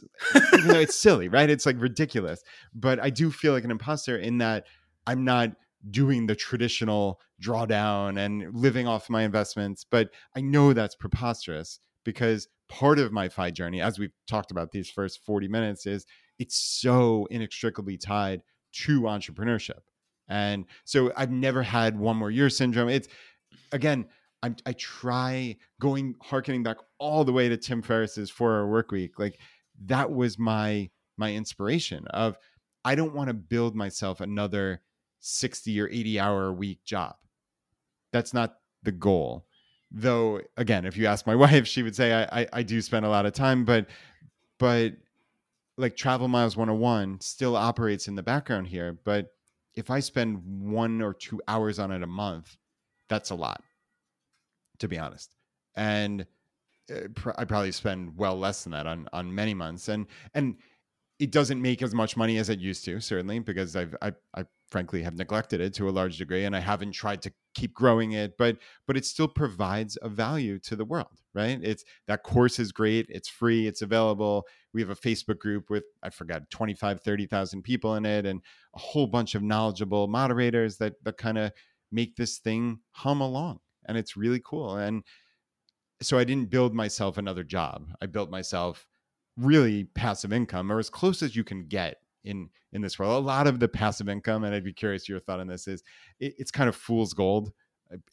even though it's silly, right? It's like ridiculous. But I do feel like an imposter in that I'm not doing the traditional drawdown and living off my investments. But I know that's preposterous because part of my FI journey, as we've talked about these first 40 minutes, is it's so inextricably tied to entrepreneurship. And so I've never had one more year syndrome. It's again, I'm, I try going harkening back all the way to Tim Ferriss's four hour work week. Like that was my my inspiration of I don't want to build myself another 60 or 80 hour a week job. That's not the goal. Though again, if you ask my wife, she would say I, I, I do spend a lot of time, but but like Travel Miles 101 still operates in the background here. But if I spend one or two hours on it a month, that's a lot, to be honest. And uh, I probably spend well less than that on on many months, and and it doesn't make as much money as it used to, certainly, because I've I, I frankly have neglected it to a large degree, and I haven't tried to keep growing it, but but it still provides a value to the world, right? It's that course is great, it's free, it's available. We have a Facebook group with I forgot 25, 30,000 people in it, and a whole bunch of knowledgeable moderators that that kind of make this thing hum along, and it's really cool. And so I didn't build myself another job. I built myself really passive income or as close as you can get in in this world. A lot of the passive income, and I'd be curious your thought on this is it, it's kind of fool's gold.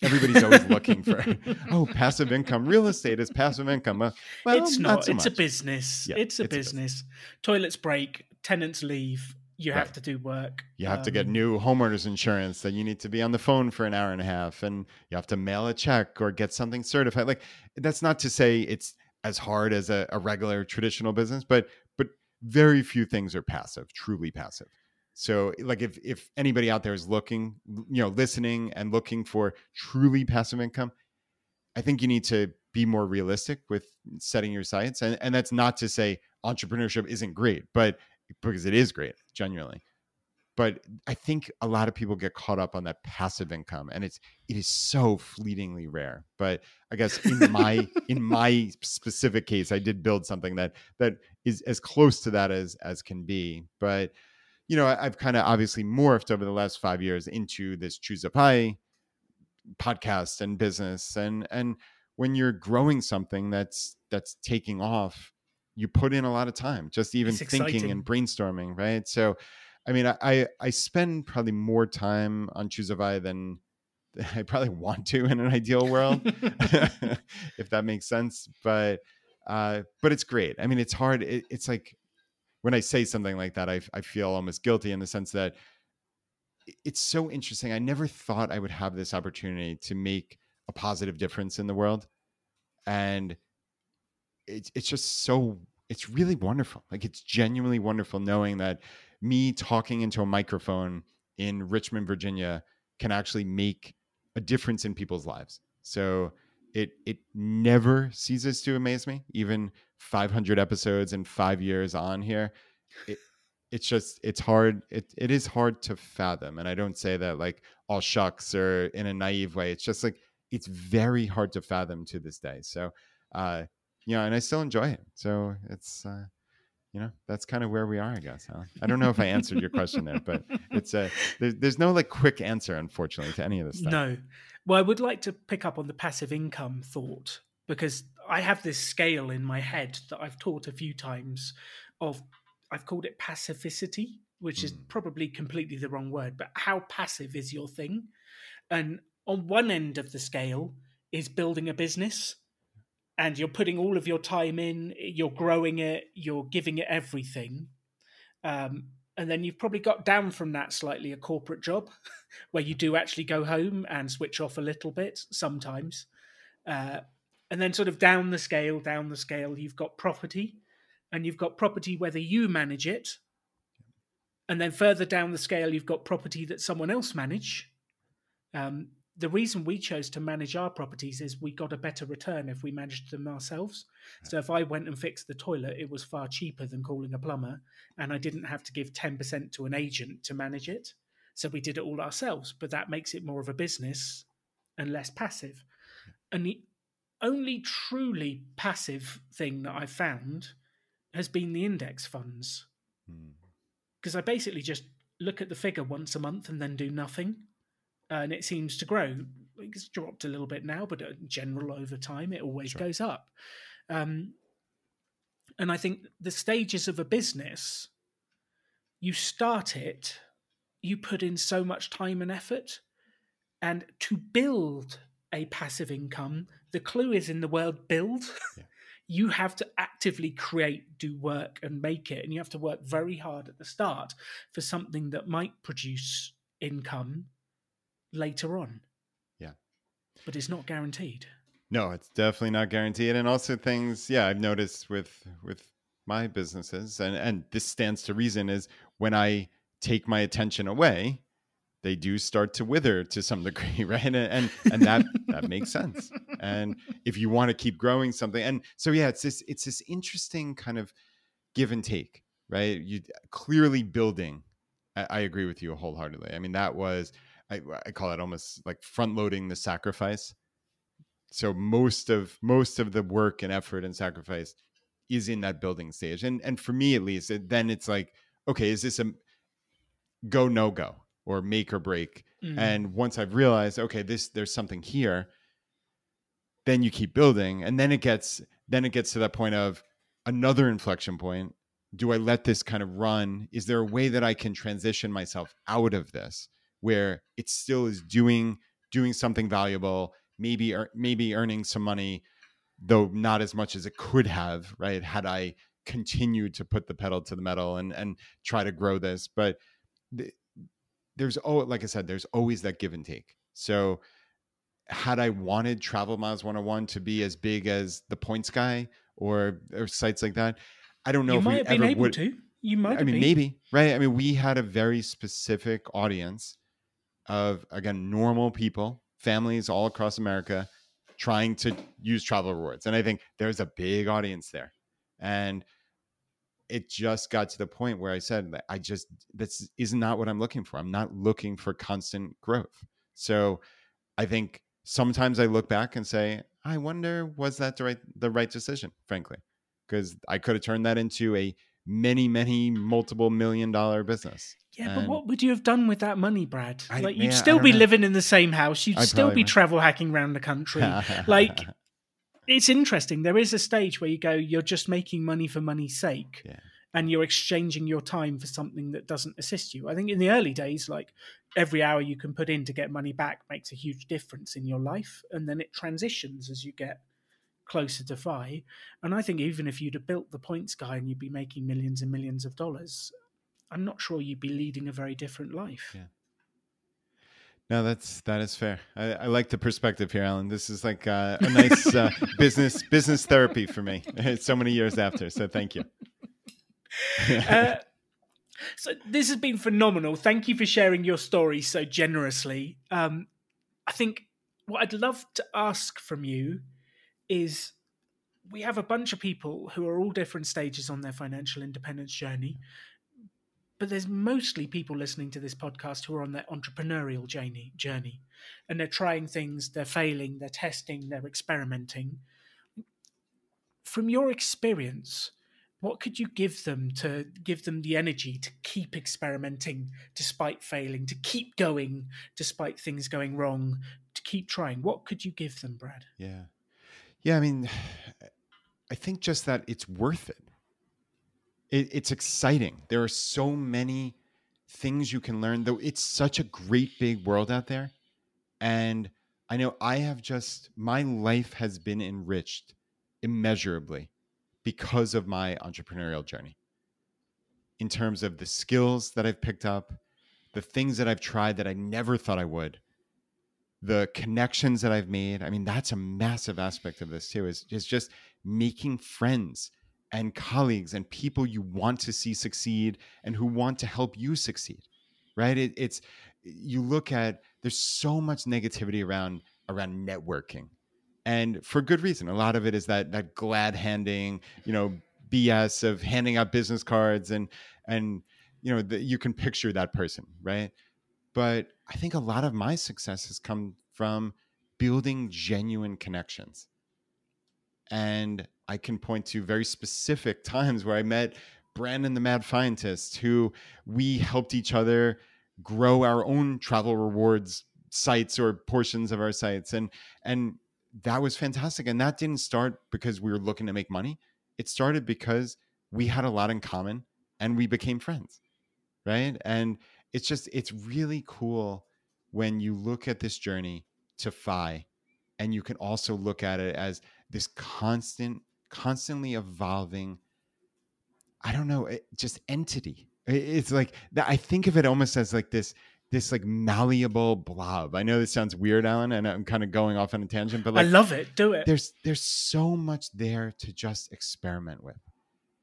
Everybody's always looking for oh passive income. Real estate is passive income. Uh, well, it's not. not so it's a business. Yeah, it's a it's a business. Toilets break. Tenants leave. You have to do work. You have to get Um, new homeowners insurance. That you need to be on the phone for an hour and a half, and you have to mail a check or get something certified. Like that's not to say it's as hard as a, a regular traditional business, but but very few things are passive, truly passive. So like if if anybody out there is looking, you know, listening and looking for truly passive income, I think you need to be more realistic with setting your sights. And and that's not to say entrepreneurship isn't great, but because it is great, genuinely. But I think a lot of people get caught up on that passive income and it's it is so fleetingly rare. But I guess in my in my specific case, I did build something that that is as close to that as as can be. But you know, I- I've kind of obviously morphed over the last five years into this Choose FI podcast and business. And and when you're growing something that's that's taking off, you put in a lot of time, just even It's thinking exciting. and brainstorming, right? So I mean, I I, I spend probably more time on Choose FI than than I probably want to in an ideal world, if that makes sense. But uh, but it's great. I mean, it's hard. It, it's like when I say something like that, I I feel almost guilty in the sense that it's so interesting. I never thought I would have this opportunity to make a positive difference in the world, and it's it's just so it's really wonderful. Like it's genuinely wonderful knowing that me talking into a microphone in Richmond, Virginia, can actually make a difference in people's lives. So it it never ceases to amaze me. Even 500 episodes and five years on here, it, it's just it's hard. It it is hard to fathom, and I don't say that like all shucks or in a naive way. It's just like it's very hard to fathom to this day. So, uh, you know, and I still enjoy it. So it's. Uh, you know that's kind of where we are i guess huh? i don't know if i answered your question there but it's a there's, there's no like quick answer unfortunately to any of this stuff No. Well, I would like to pick up on the passive income thought because I have this scale in my head that I've taught a few times of I've called it pacificity, which is Mm. probably completely the wrong word, but how passive is your thing? And on one end of the scale is building a business and you're putting all of your time in, you're growing it, you're giving it everything. Um, and then you've probably got down from that slightly a corporate job where you do actually go home and switch off a little bit sometimes. Uh, and then, sort of down the scale, down the scale, you've got property, and you've got property whether you manage it. And then further down the scale, you've got property that someone else manage. Um, the reason we chose to manage our properties is we got a better return if we managed them ourselves. So if I went and fixed the toilet, it was far cheaper than calling a plumber, and I didn't have to give 10% to an agent to manage it. So we did it all ourselves, but that makes it more of a business and less passive. And the only truly passive thing that I've found has been the index funds Hmm. because I basically just look at the figure once a month and then do nothing. And it seems to grow. It's dropped a little bit now, but in general, over time, it always Sure. goes up. Um, and I think the stages of a business, you start it, you put in so much time and effort. And to build a passive income, the clue is in the word build. Yeah. you have to actively create, do work, and make it. And you have to work very hard at the start for something that might produce income later on. Yeah. But it's not guaranteed. No, it's definitely not guaranteed. And also things, yeah, I've noticed with with my businesses, and and this stands to reason, is when I take my attention away, they do start to wither to some degree, right? And and, and that that makes sense. And if you want to keep growing something, and so yeah, it's this it's this interesting kind of give and take, right? You clearly building. I, I agree with you wholeheartedly. I mean, that was I, I call it almost like front loading the sacrifice so most of most of the work and effort and sacrifice is in that building stage and and for me at least it, then it's like okay is this a go no go or make or break Mm. and once i've realized okay this there's something here then you keep building and then it gets then it gets to that point of another inflection point do I let this kind of run? Is there a way that I can transition myself out of this where it still is doing doing something valuable, maybe maybe earning some money, though not as much as it could have, right? Had I continued to put the pedal to the metal and and try to grow this, but the, there's oh, like I said, there's always that give and take. So had I wanted Travel Miles 101 to be as big as the Points Guy or or sites like that, I don't know you if might we have been ever able would. to. You might. I mean, been. maybe right. I mean, we had a very specific audience of again normal people, families all across America, trying to use travel rewards, and I think there's a big audience there, and it just got to the point where I said, I just this is not what I'm looking for. I'm not looking for constant growth. So, I think sometimes I look back and say, I wonder was that the right the right decision, frankly, because I could have turned that into a many, many multiple million dollar business. Yeah, but what would you have done with that money, Brad? I- like you'd I still be know. living in the same house. You'd I still be would. travel hacking around the country. like it's interesting. There is a stage where you go, you're just making money for money's sake. Yeah. And you're exchanging your time for something that doesn't assist you. I think in the early days, like every hour you can put in to get money back makes a huge difference in your life. And then it transitions as you get closer to FI. And I think even if you'd have built the points guy and you'd be making millions and millions of dollars, I'm not sure you'd be leading a very different life. Yeah. No, that's that is fair. I, I like the perspective here, Alan. This is like uh, a nice uh, business business therapy for me. so many years after, so thank you. Uh, so this has been phenomenal. Thank you for sharing your story so generously. Um, I think what I'd love to ask from you is we have a bunch of people who are all different stages on their financial independence journey, but there's mostly people listening to this podcast who are on their entrepreneurial journey journey and they're trying things, they're failing, they're testing, they're experimenting. From your experience, what could you give them to give them the energy to keep experimenting despite failing, to keep going despite things going wrong, to keep trying? What could you give them, Brad? Yeah, yeah. I mean, I think just that it's worth it. it it's exciting. There are so many things you can learn. Though it's such a great big world out there, and I know I have just my life has been enriched immeasurably because of my entrepreneurial journey. In terms of the skills that I've picked up, the things that I've tried that I never thought I would, the connections that I've made. I mean, that's a massive aspect of this too, is, is just making friends and colleagues and people you want to see succeed and who want to help you succeed. Right. It, it's you look at there's so much negativity around around networking and for good reason. A lot of it is that that glad handing, you know, BS of handing out business cards and and you know the, you can picture that person, right? But I think a lot of my success has come from building genuine connections, and I can point to very specific times where I met Brandon, the Mad Fientist, who we helped each other grow our own travel rewards sites or portions of our sites and and that was fantastic. And that didn't start because we were looking to make money. It started because we had a lot in common and we became friends. Right. And it's just, it's really cool when you look at this journey to FI and you can also look at it as this constant, constantly evolving, I don't know, it- just entity. It- It's like that. I think of it almost as like this this like malleable blob. I know this sounds weird, Alan, and I'm kind of going off on a tangent, but like I love it. Do it. there's there's so much there to just experiment with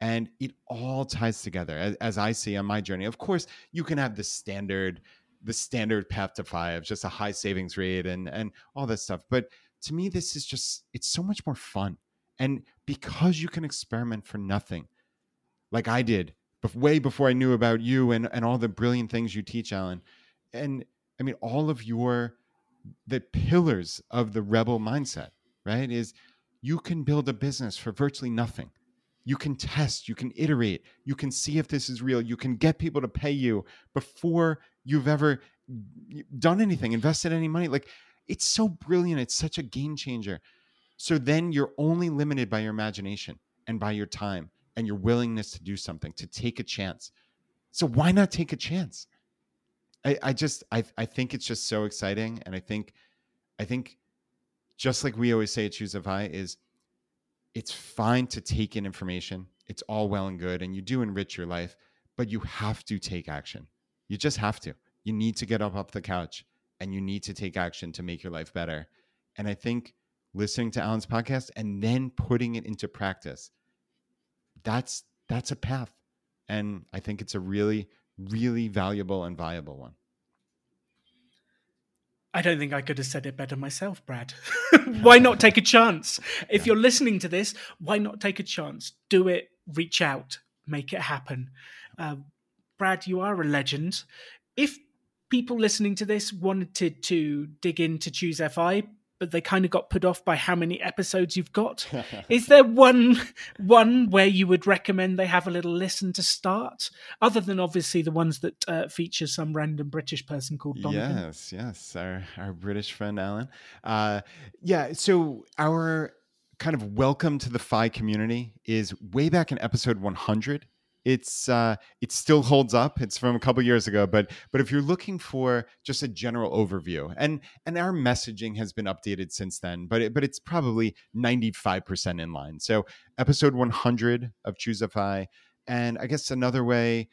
and it all ties together as, as i see on my journey. Of course you can have the standard the standard path to FI just a high savings rate and and all that stuff but to me this is just it's so much more fun and because you can experiment for nothing like i did way before i knew about you and and all the brilliant things you teach alan and i mean all of your the pillars of the rebel mindset right is you can build a business for virtually nothing you can test you can iterate you can see if this is real you can get people to pay you before you've ever done anything invested any money like it's so brilliant it's such a game changer so then you're only limited by your imagination and by your time and your willingness to do something, to take a chance. So why not take a chance? I, I just I I think it's just so exciting. And I think I think just like we always say at ChooseFI is it's fine to take in information. It's all well and good and you do enrich your life, but you have to take action. You just have to. You need to get up off the couch and you need to take action to make your life better. And I think listening to Alan's podcast and then putting it into practice, that's that's a path. And I think it's a really, really valuable and viable one. I don't think I could have said it better myself, Brad. why not take a chance? If you're listening to this, why not take a chance? Do it, reach out, make it happen. Uh, Brad, you are a legend. If people listening to this wanted to dig into Choose FI, but they kind of got put off by how many episodes you've got. Is there one one where you would recommend they have a little listen to start, other than obviously the ones that uh, feature some random British person called Donegan? Yes, yes, our our British friend Alan. Uh, yeah, so our kind of welcome to the FI community is way back in episode 100 it's uh, it still holds up. It's from a couple years ago, but but if you're looking for just a general overview, and and our messaging has been updated since then, but it, but it's probably 95% in line. So episode 100 of ChooseFI, and I guess another way,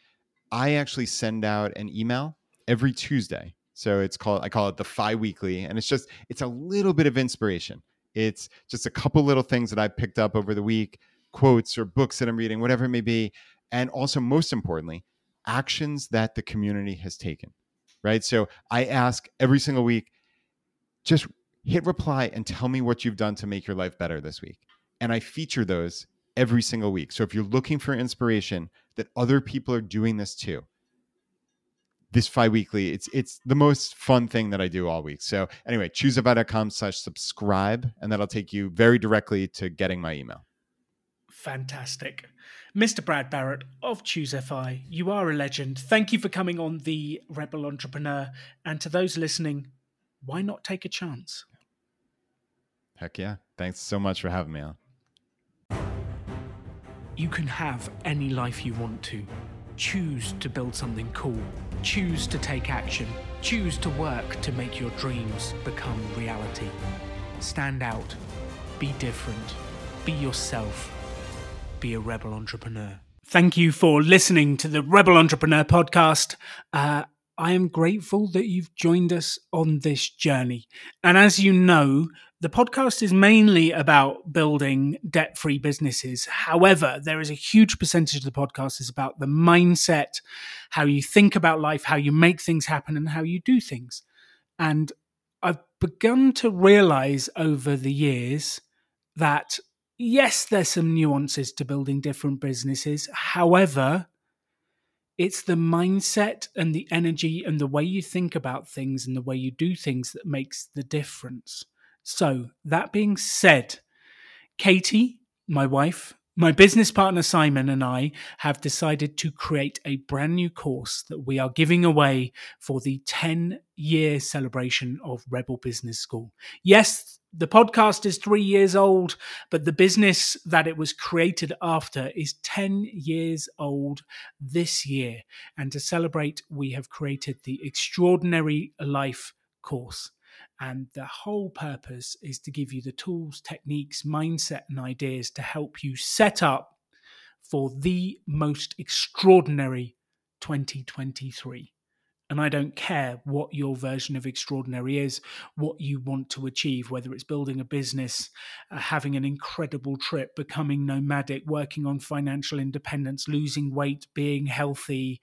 I actually send out an email every Tuesday. So it's called I call it the FI Weekly, and it's just it's a little bit of inspiration. It's just a couple little things that I picked up over the week, quotes or books that I'm reading, whatever it may be and also most importantly actions that the community has taken right? So i ask every single week just hit reply and tell me what you've done to make your life better this week. And i feature those every single week. So if you're looking for inspiration that other people are doing this too this FI weekly it's it's the most fun thing that i do all week. So anyway choosefi.com slash subscribe and that'll take you very directly to getting my email. Fantastic Mr. Brad Barrett of ChooseFI, you are a legend. Thank you for coming on the Rebel Entrepreneur. And to those listening, why not take a chance? Heck yeah. Thanks so much for having me on. You can have any life you want to. Choose to build something cool. Choose to take action. Choose to work to make your dreams become reality. Stand out. Be different. Be yourself be a rebel entrepreneur. Thank you for listening to the Rebel Entrepreneur podcast. Uh, I am grateful that you've joined us on this journey. And as you know, the podcast is mainly about building debt free businesses. However, there is a huge percentage of the podcast is about the mindset, how you think about life, how you make things happen, and how you do things. And I've begun to realize over the years that yes, there's some nuances to building different businesses. However, it's the mindset and the energy and the way you think about things and the way you do things that makes the difference. So, that being said, Katie, my wife, my business partner Simon and I have decided to create a brand new course that we are giving away for the 10 year celebration of Rebel Business School. Yes, the podcast is three years old, but the business that it was created after is 10 years old this year. And to celebrate, we have created the Extraordinary Life course. And the whole purpose is to give you the tools, techniques, mindset, and ideas to help you set up for the most extraordinary 2023. And I don't care what your version of extraordinary is, what you want to achieve, whether it's building a business, uh, having an incredible trip, becoming nomadic, working on financial independence, losing weight, being healthy.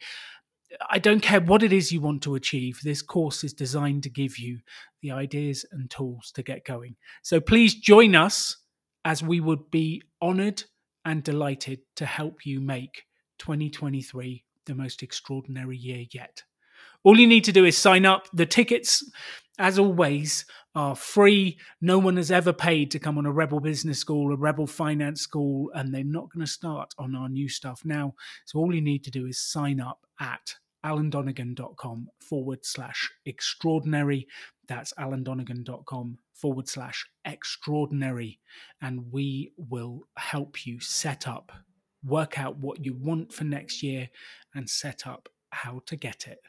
I don't care what it is you want to achieve. This course is designed to give you the ideas and tools to get going. So please join us as we would be honored and delighted to help you make 2023 the most extraordinary year yet. All you need to do is sign up. The tickets, as always, are free. No one has ever paid to come on a Rebel Business School, a Rebel Finance School, and they're not going to start on our new stuff now. So all you need to do is sign up at alandonegan.com forward slash extraordinary. That's alandonegan.com forward slash extraordinary. And we will help you set up work out what you want for next year, and set up how to get it.